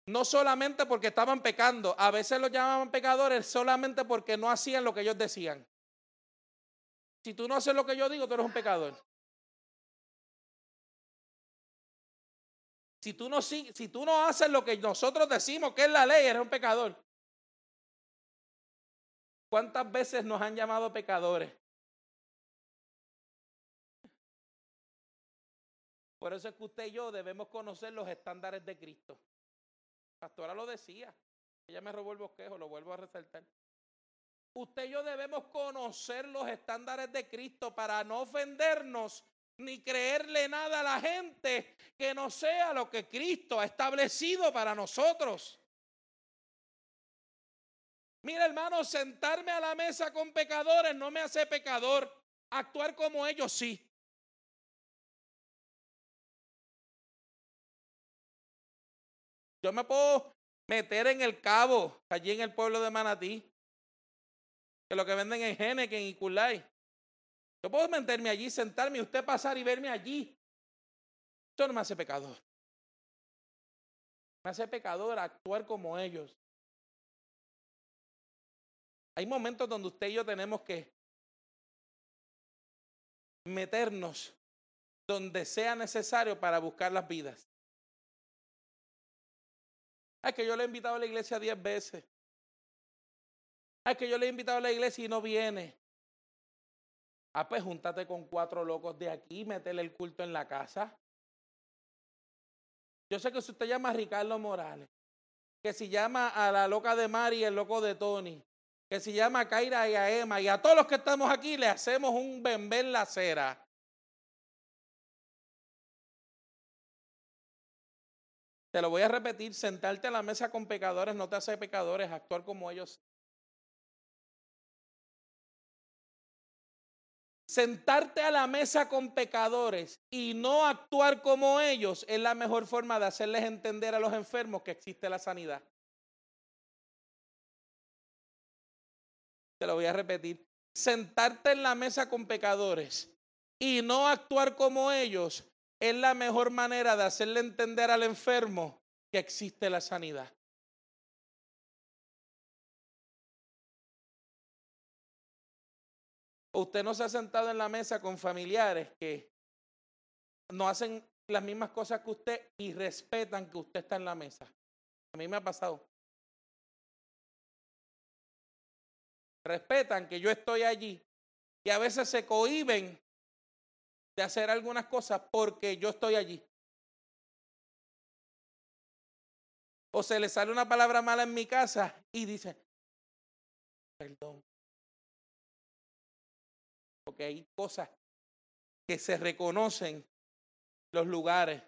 no solamente porque estaban pecando, a veces los llamaban pecadores solamente porque no hacían lo que ellos decían. Si tú no haces lo que yo digo, tú eres un pecador. Si tú no, si tú no haces lo que nosotros decimos que es la ley, eres un pecador. ¿Cuántas veces nos han llamado pecadores? Por eso es que usted y yo debemos conocer los estándares de Cristo. Pastora lo decía. Ella me robó el bosquejo, lo vuelvo a resaltar. Usted y yo debemos conocer los estándares de Cristo para no ofendernos ni creerle nada a la gente que no sea lo que Cristo ha establecido para nosotros. Mira, hermano, sentarme a la mesa con pecadores no me hace pecador. Actuar como ellos sí. Yo me puedo meter en el cabo, allí en el pueblo de Manatí, que lo que venden en Geneken y Kulay. Yo puedo meterme allí, sentarme y usted pasar y verme allí. Eso no me hace pecador. Me hace pecador actuar como ellos. Hay momentos donde usted y yo tenemos que meternos donde sea necesario para buscar las vidas. Es que yo le he invitado a la iglesia diez veces. Es que yo le he invitado a la iglesia y no viene. Ah, pues júntate con cuatro locos de aquí, métele el culto en la casa. Yo sé que si usted llama a Ricardo Morales, que si llama a la loca de Mari y el loco de Tony, que si llama a Kaira y a Emma y a todos los que estamos aquí le hacemos un bembé en la acera. Te lo voy a repetir, sentarte a la mesa con pecadores no te hace pecadores, actuar como ellos Sentarte a la mesa con pecadores y no actuar como ellos es la mejor forma de hacerles entender a los enfermos que existe la sanidad. Te lo voy a repetir. Sentarte en la mesa con pecadores y no actuar como ellos es la mejor manera de hacerle entender al enfermo que existe la sanidad. Usted no se ha sentado en la mesa con familiares que no hacen las mismas cosas que usted y respetan que usted está en la mesa. A mí me ha pasado. Respetan que yo estoy allí y a veces se cohiben de hacer algunas cosas porque yo estoy allí. O se le sale una palabra mala en mi casa y dice, perdón, porque hay cosas que se reconocen los lugares.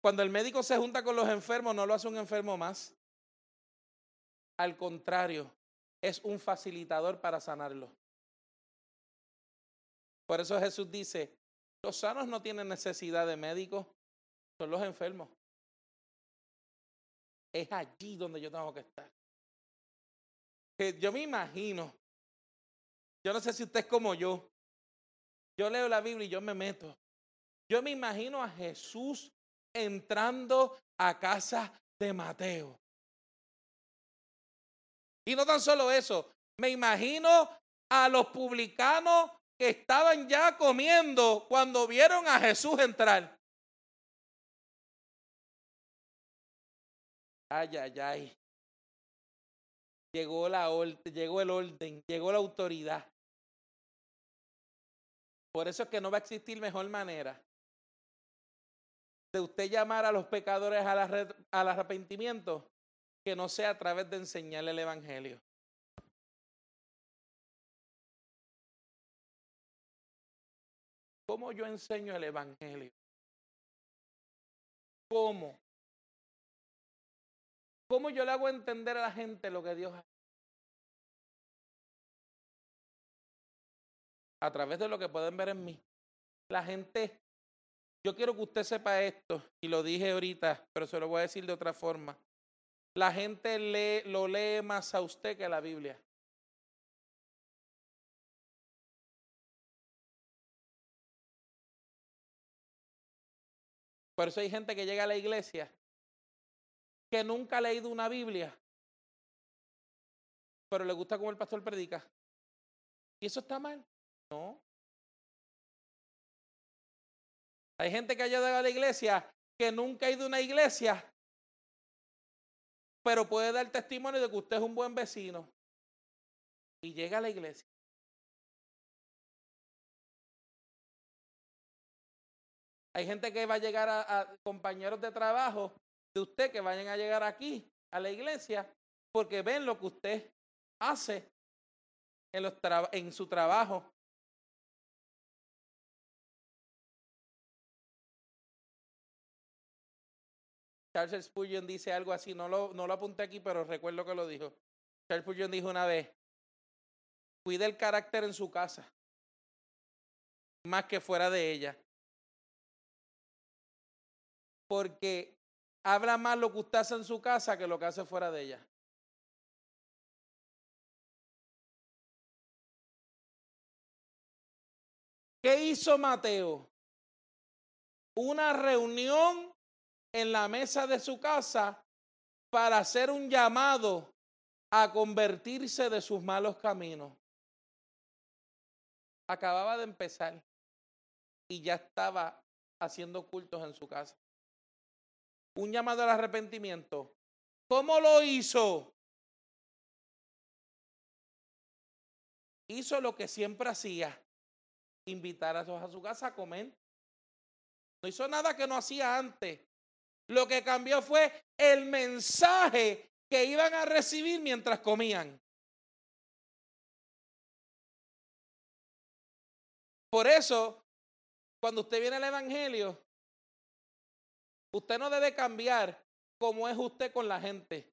Cuando el médico se junta con los enfermos, no lo hace un enfermo más. Al contrario, es un facilitador para sanarlo. Por eso Jesús dice, los sanos no tienen necesidad de médicos, son los enfermos. Es allí donde yo tengo que estar. Yo me imagino yo no sé si usted es como yo. Yo leo la Biblia y yo me meto. Yo me imagino a Jesús entrando a casa de Mateo. Y no tan solo eso, me imagino a los publicanos que estaban ya comiendo cuando vieron a Jesús entrar. Ay, ay, ay. Llegó, la llegó el orden, llegó la autoridad. Por eso es que no va a existir mejor manera de usted llamar a los pecadores al arrepentimiento que no sea a través de enseñarle el Evangelio. ¿Cómo yo enseño el Evangelio? ¿Cómo? ¿Cómo yo le hago entender a la gente lo que Dios A través de lo que pueden ver en mí. La gente, yo quiero que usted sepa esto, y lo dije ahorita, pero se lo voy a decir de otra forma. La gente lee, lo lee más a usted que a la Biblia. Por eso hay gente que llega a la iglesia que nunca ha leído una Biblia, pero le gusta como el pastor predica. ¿Y eso está mal? No. Hay gente que ha llegado a la iglesia que nunca ha ido a una iglesia, pero puede dar testimonio de que usted es un buen vecino. Y llega a la iglesia. Hay gente que va a llegar a, compañeros de trabajo de usted que vayan a llegar aquí a la iglesia porque ven lo que usted hace en, los en su trabajo. Charles Spurgeon dice algo así, no lo, no lo apunté aquí, pero recuerdo que lo dijo. Charles Spurgeon dijo una vez, cuide el carácter en su casa, más que fuera de ella porque habla más lo que usted hace en su casa que lo que hace fuera de ella. ¿Qué hizo Mateo? Una reunión en la mesa de su casa para hacer un llamado a convertirse de sus malos caminos. Acababa de empezar y ya estaba haciendo cultos en su casa un llamado al arrepentimiento. ¿Cómo lo hizo? Hizo lo que siempre hacía, invitar a todos a su casa a comer. No hizo nada que no hacía antes. Lo que cambió fue el mensaje que iban a recibir mientras comían. Por eso, cuando usted viene al Evangelio, Usted no debe cambiar como es usted con la gente.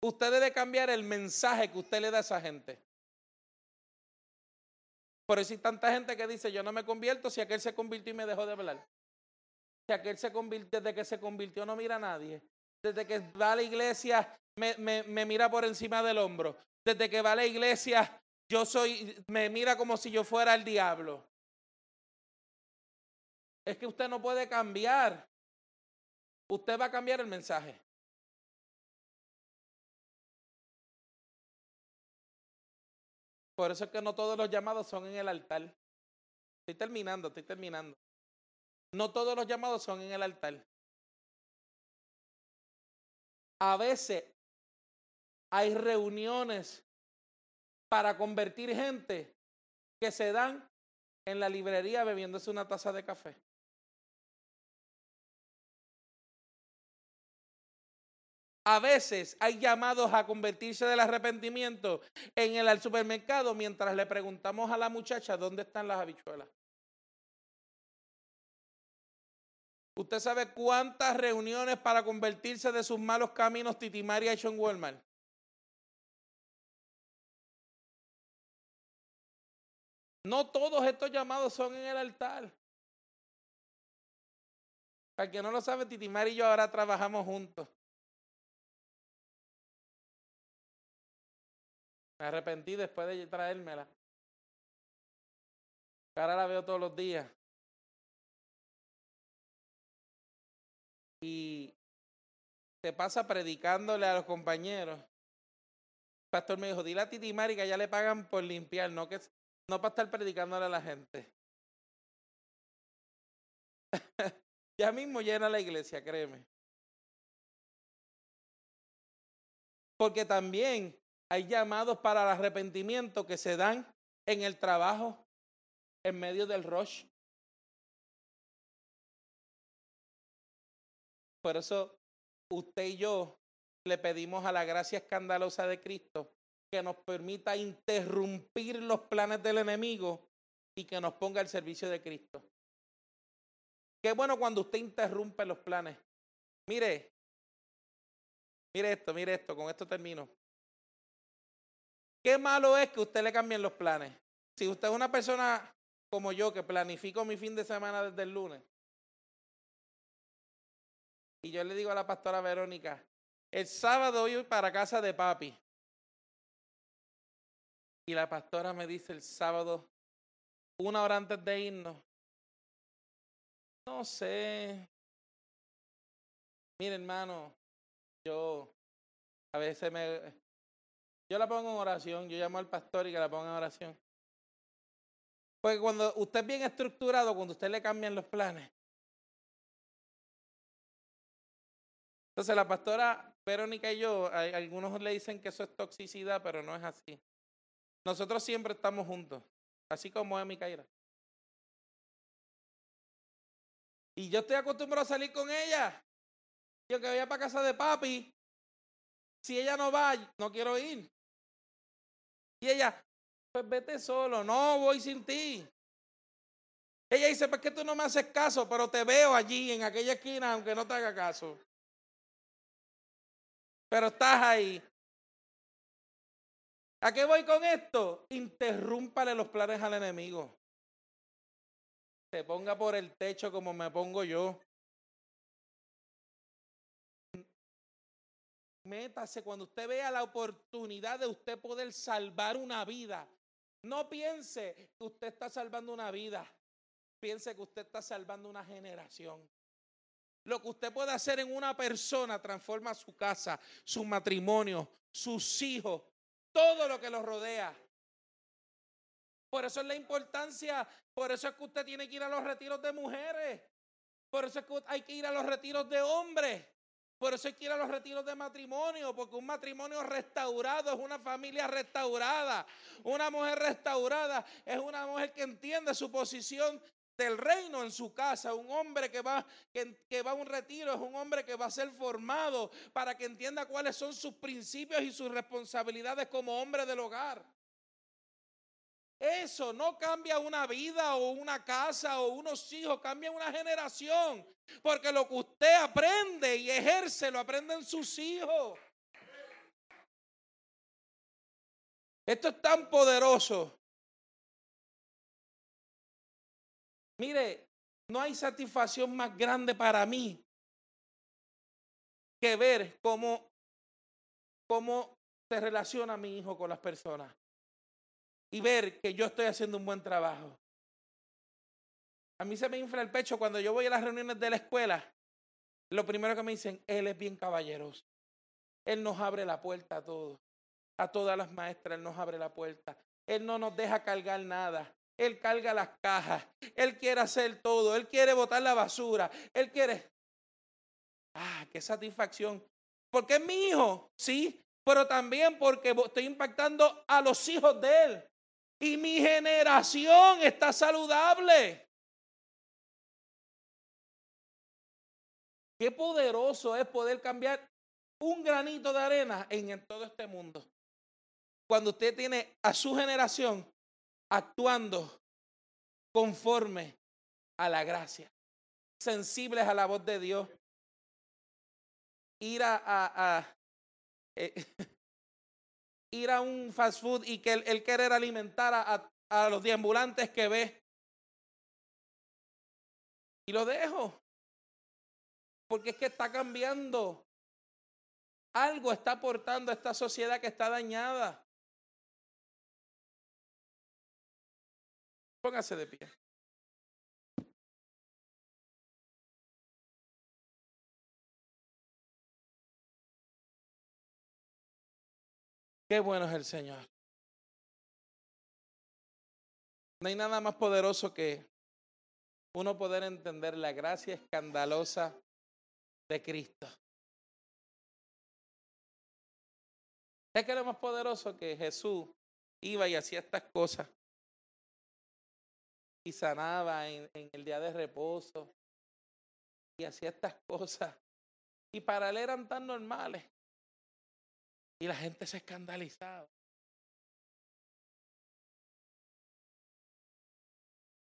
Usted debe cambiar el mensaje que usted le da a esa gente. Por eso hay tanta gente que dice, yo no me convierto si aquel se convirtió y me dejó de hablar. Si aquel se convirtió, desde que se convirtió no mira a nadie. Desde que va a la iglesia me, me mira por encima del hombro. Desde que va a la iglesia yo soy, me mira como si yo fuera el diablo. Es que usted no puede cambiar usted va a cambiar el mensaje. Por eso es que no todos los llamados son en el altar. Estoy terminando, estoy terminando. No todos los llamados son en el altar. A veces hay reuniones para convertir gente que se dan en la librería bebiéndose una taza de café. A veces hay llamados a convertirse del arrepentimiento en el supermercado mientras le preguntamos a la muchacha dónde están las habichuelas. ¿Usted sabe cuántas reuniones para convertirse de sus malos caminos Titimari ha hecho en Walmart? No todos estos llamados son en el altar. Para que no lo sabe, Titimari y yo ahora trabajamos juntos. Me arrepentí después de traérmela. Ahora la veo todos los días. Y te pasa predicándole a los compañeros. El pastor me dijo, dile a Titi Mari que ya le pagan por limpiar, no que, no para estar predicándole a la gente. ya mismo llena la iglesia, créeme. Porque también hay llamados para el arrepentimiento que se dan en el trabajo, en medio del rush. Por eso usted y yo le pedimos a la gracia escandalosa de Cristo que nos permita interrumpir los planes del enemigo y que nos ponga al servicio de Cristo. Qué bueno cuando usted interrumpe los planes. Mire, mire esto, mire esto, con esto termino. Qué malo es que usted le cambien los planes. Si usted es una persona como yo que planifico mi fin de semana desde el lunes, y yo le digo a la pastora Verónica, el sábado voy para casa de papi. Y la pastora me dice el sábado, una hora antes de irnos, no sé. Mire, hermano, yo a veces me... Yo la pongo en oración, yo llamo al pastor y que la ponga en oración. Porque cuando usted es bien estructurado, cuando usted le cambian los planes, Entonces la pastora Verónica y yo, algunos le dicen que eso es toxicidad, pero no es así. Nosotros siempre estamos juntos, así como es Micaira. Y yo estoy acostumbrado a salir con ella. Yo que vaya para casa de papi, si ella no va, no quiero ir. Y ella, pues vete solo, no voy sin ti. Ella dice, pues que tú no me haces caso, pero te veo allí en aquella esquina, aunque no te haga caso pero estás ahí. ¿A qué voy con esto? Interrúmpale los planes al enemigo. Se ponga por el techo como me pongo yo. Métase cuando usted vea la oportunidad de usted poder salvar una vida. No piense que usted está salvando una vida. Piense que usted está salvando una generación. Lo que usted puede hacer en una persona transforma su casa, su matrimonio, sus hijos, todo lo que los rodea. Por eso es la importancia, por eso es que usted tiene que ir a los retiros de mujeres, por eso es que hay que ir a los retiros de hombres, por eso hay que ir a los retiros de matrimonio, porque un matrimonio restaurado es una familia restaurada. Una mujer restaurada es una mujer que entiende su posición del reino en su casa. Un hombre que va, que, va a un retiro es un hombre que va a ser formado para que entienda cuáles son sus principios y sus responsabilidades como hombre del hogar. Eso no cambia una vida o una casa o unos hijos, cambia una generación. Porque lo que usted aprende y ejerce lo aprenden sus hijos. Esto es tan poderoso Mire, no hay satisfacción más grande para mí que ver cómo, cómo se relaciona mi hijo con las personas y ver que yo estoy haciendo un buen trabajo. A mí se me infla el pecho cuando yo voy a las reuniones de la escuela. Lo primero que me dicen, él es bien caballeroso. Él nos abre la puerta a todos. A todas las maestras, él nos abre la puerta. Él no nos deja cargar nada. Él carga las cajas, Él quiere hacer todo, Él quiere botar la basura, Él quiere... Ah, qué satisfacción. Porque es mi hijo, sí, pero también porque estoy impactando a los hijos de Él. Y mi generación está saludable. Qué poderoso es poder cambiar un granito de arena en todo este mundo. Cuando usted tiene a su generación actuando conforme a la gracia, sensibles a la voz de Dios. Ir a, eh, ir a un fast food y que él, querer alimentar a, a los deambulantes que ve. Y lo dejo. Porque es que está cambiando. Algo está aportando a esta sociedad que está dañada. Póngase de pie. Qué bueno es el Señor. No hay nada más poderoso que uno poder entender la gracia escandalosa de Cristo. Es que lo más poderoso que Jesús iba y hacía estas cosas. Y sanaba en, en, el día de reposo. Y hacía estas cosas. Y para él eran tan normales y la gente se escandalizaba.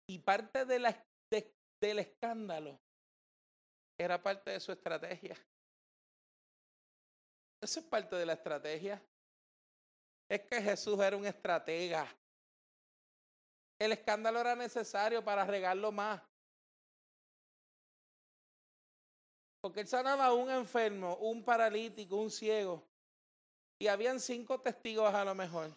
Y parte del escándalo era parte de su estrategia. Eso es parte de la estrategia. Es que Jesús era un estratega. El escándalo era necesario para regarlo más. Porque él sanaba a un enfermo, un paralítico, un ciego. Y habían cinco testigos a lo mejor.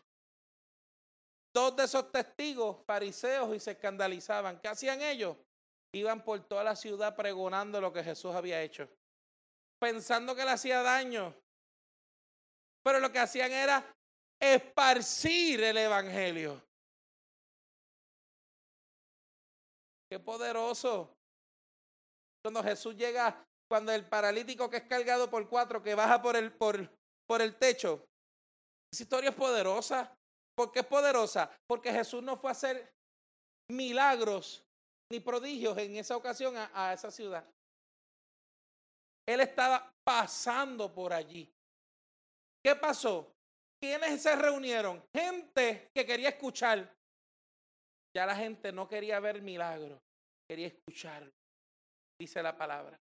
Dos de esos testigos, fariseos, y se escandalizaban. ¿Qué hacían ellos? Iban por toda la ciudad pregonando lo que Jesús había hecho, pensando que le hacía daño. Pero lo que hacían era esparcir el Evangelio. Qué poderoso. Cuando Jesús llega, cuando el paralítico que es cargado por cuatro, que baja por el, por, por el techo. Esa historia es poderosa. ¿Por qué es poderosa? Porque Jesús no fue a hacer milagros ni prodigios en esa ocasión a, esa ciudad. Él estaba pasando por allí. ¿Qué pasó? ¿Quiénes se reunieron? Gente que quería escuchar. Ya la gente no quería ver milagros, quería escucharlo. Dice la palabra.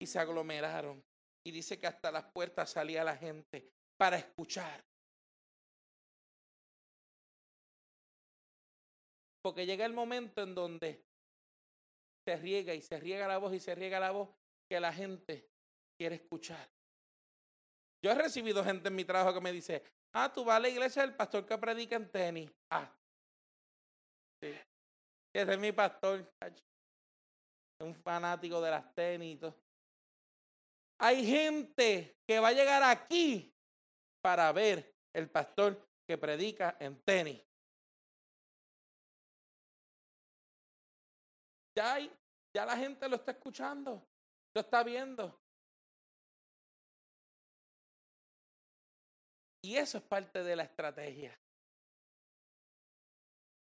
Y se aglomeraron. Y dice que hasta las puertas salía la gente para escuchar. Porque llega el momento en donde se riega y se riega la voz y se riega la voz que la gente quiere escuchar. Yo he recibido gente en mi trabajo que me dice, ah, tú vas a la iglesia del pastor que predica en tenis. Ah, sí. Ese es mi pastor. Un fanático de las tenis y todo. Hay gente que va a llegar aquí para ver el pastor que predica en tenis. Ya, la gente lo está escuchando, lo está viendo. Y eso es parte de la estrategia.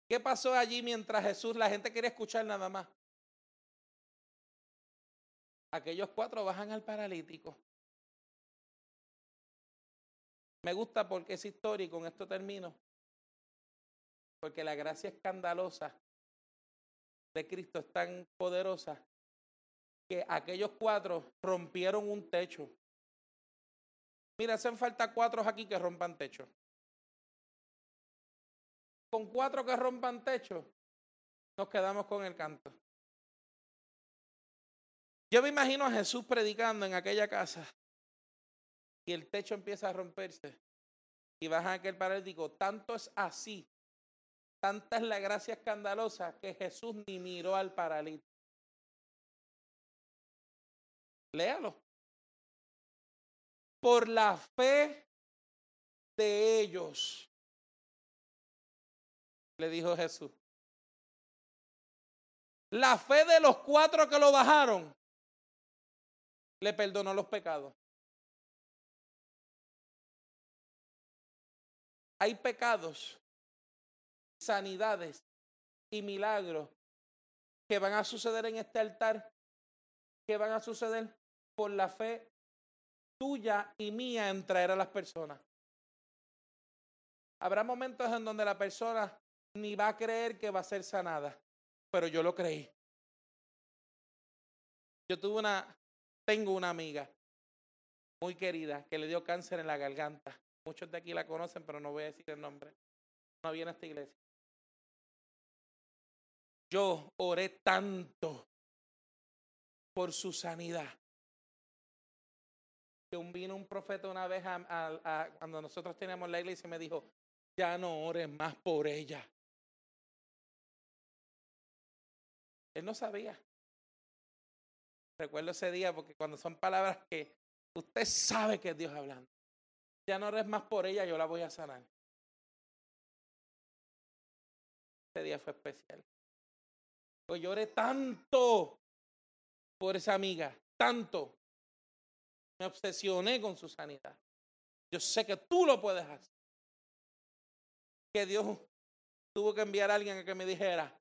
¿Qué pasó allí mientras Jesús, la gente quería escuchar nada más? Aquellos cuatro bajan al paralítico. Me gusta porque es historia y con esto termino. Porque la gracia escandalosa de Cristo es tan poderosa que aquellos cuatro rompieron un techo. Mira, hacen falta cuatro aquí que rompan techo. Con cuatro que rompan techo, nos quedamos con el canto. Yo me imagino a Jesús predicando en aquella casa y el techo empieza a romperse y baja aquel paralítico. Tanto es así Tanta es la gracia escandalosa que Jesús ni miró al paralítico. Léalo. Por la fe de ellos, le dijo Jesús. La fe de los cuatro que lo bajaron le perdonó los pecados. Hay pecados sanidades y milagros que van a suceder en este altar, que van a suceder por la fe tuya y mía en traer a las personas. Habrá momentos en donde la persona ni va a creer que va a ser sanada, pero yo lo creí. Yo tuve una, tengo una amiga muy querida que le dio cáncer en la garganta. Muchos de aquí la conocen, pero no voy a decir el nombre. No viene a esta iglesia. Yo oré tanto por su sanidad. Que vino un profeta una vez cuando nosotros teníamos la iglesia y me dijo, ya no ores más por ella. Él no sabía. Recuerdo ese día porque cuando son palabras que usted sabe que es Dios hablando. Ya no ores más por ella, yo la voy a sanar. Ese día fue especial. Yo lloré tanto por esa amiga, tanto. Me obsesioné con su sanidad. Yo sé que tú lo puedes hacer. Que Dios tuvo que enviar a alguien a que me dijera,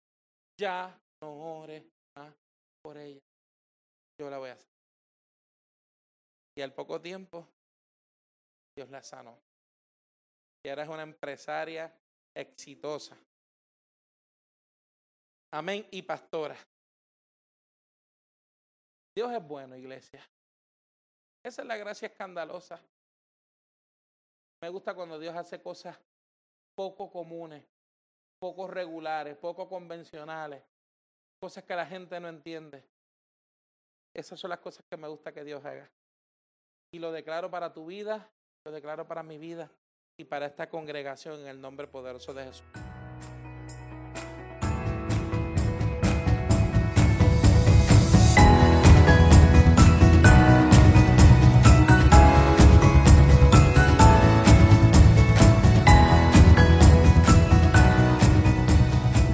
ya no ores más por ella. Yo la voy a hacer. Y al poco tiempo, Dios la sanó. Y ahora es una empresaria exitosa. Amén. Y pastora. Dios es bueno, iglesia. Esa es la gracia escandalosa. Me gusta cuando Dios hace cosas poco comunes, poco regulares, poco convencionales, cosas que la gente no entiende. Esas son las cosas que me gusta que Dios haga. Y lo declaro para tu vida, lo declaro para mi vida y para esta congregación en el nombre poderoso de Jesús.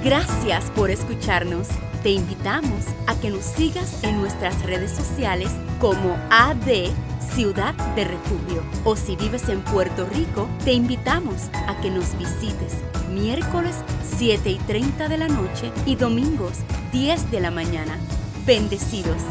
Gracias por escucharnos. Te invitamos a que nos sigas en nuestras redes sociales como AD Ciudad de Refugio. O si vives en Puerto Rico, te invitamos a que nos visites miércoles 7 y 30 de la noche y domingos 10 de la mañana. Bendecidos.